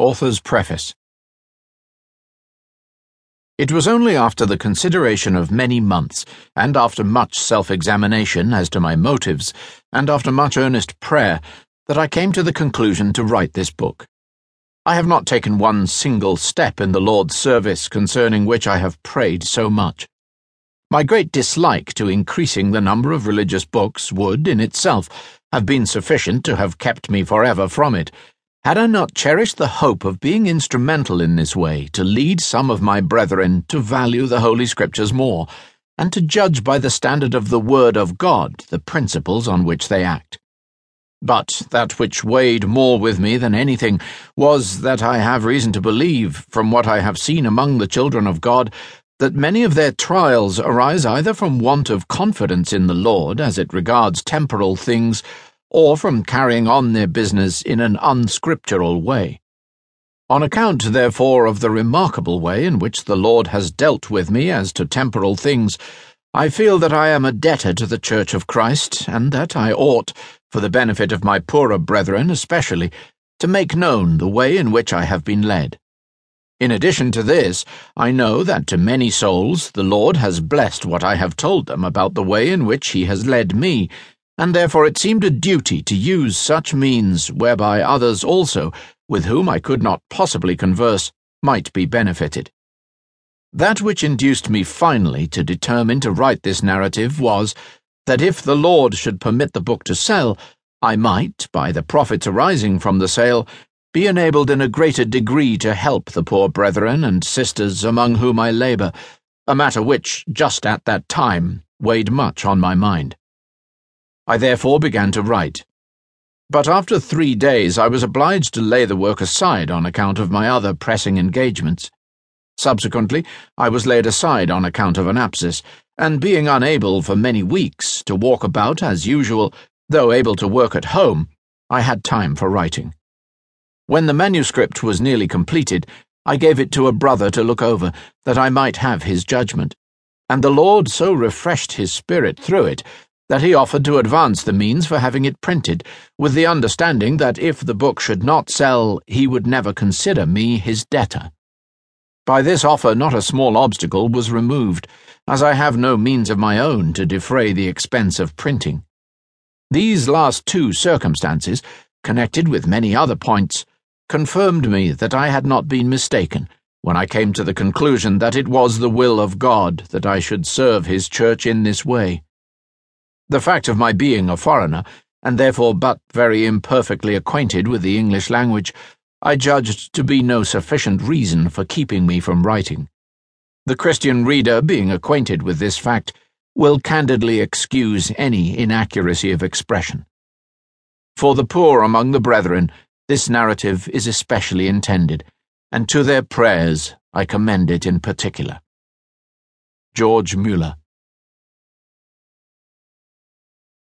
Author's Preface It was only after the consideration of many months, and after much self examination as to my motives, and after much earnest prayer, that I came to the conclusion to write this book. I have not taken one single step in the Lord's service concerning which I have prayed so much. My great dislike to increasing the number of religious books would, in itself, have been sufficient to have kept me forever from it had I not cherished the hope of being instrumental in this way to lead some of my brethren to value the Holy Scriptures more, and to judge by the standard of the Word of God the principles on which they act. But that which weighed more with me than anything was that I have reason to believe, from what I have seen among the children of God, that many of their trials arise either from want of confidence in the Lord as it regards temporal things or from carrying on their business in an unscriptural way. On account, therefore, of the remarkable way in which the Lord has dealt with me as to temporal things, I feel that I am a debtor to the Church of Christ, and that I ought, for the benefit of my poorer brethren especially, to make known the way in which I have been led. In addition to this, I know that to many souls the Lord has blessed what I have told them about the way in which He has led me, and therefore it seemed a duty to use such means whereby others also, with whom I could not possibly converse, might be benefited. That which induced me finally to determine to write this narrative was that if the Lord should permit the book to sell, I might, by the profits arising from the sale, be enabled in a greater degree to help the poor brethren and sisters among whom I labour, a matter which, just at that time, weighed much on my mind. I therefore began to write. But after three days I was obliged to lay the work aside on account of my other pressing engagements. Subsequently, I was laid aside on account of an abscess, and being unable for many weeks to walk about as usual, though able to work at home, I had time for writing. When the manuscript was nearly completed, I gave it to a brother to look over, that I might have his judgment. And the Lord so refreshed his spirit through it that he offered to advance the means for having it printed, with the understanding that if the book should not sell, he would never consider me his debtor. By this offer, not a small obstacle was removed, as I have no means of my own to defray the expense of printing. These last two circumstances, connected with many other points, confirmed me that I had not been mistaken when I came to the conclusion that it was the will of God that I should serve His Church in this way. The fact of my being a foreigner, and therefore but very imperfectly acquainted with the English language, I judged to be no sufficient reason for keeping me from writing. The Christian reader, being acquainted with this fact, will candidly excuse any inaccuracy of expression. For the poor among the brethren, this narrative is especially intended, and to their prayers I commend it in particular. George Müller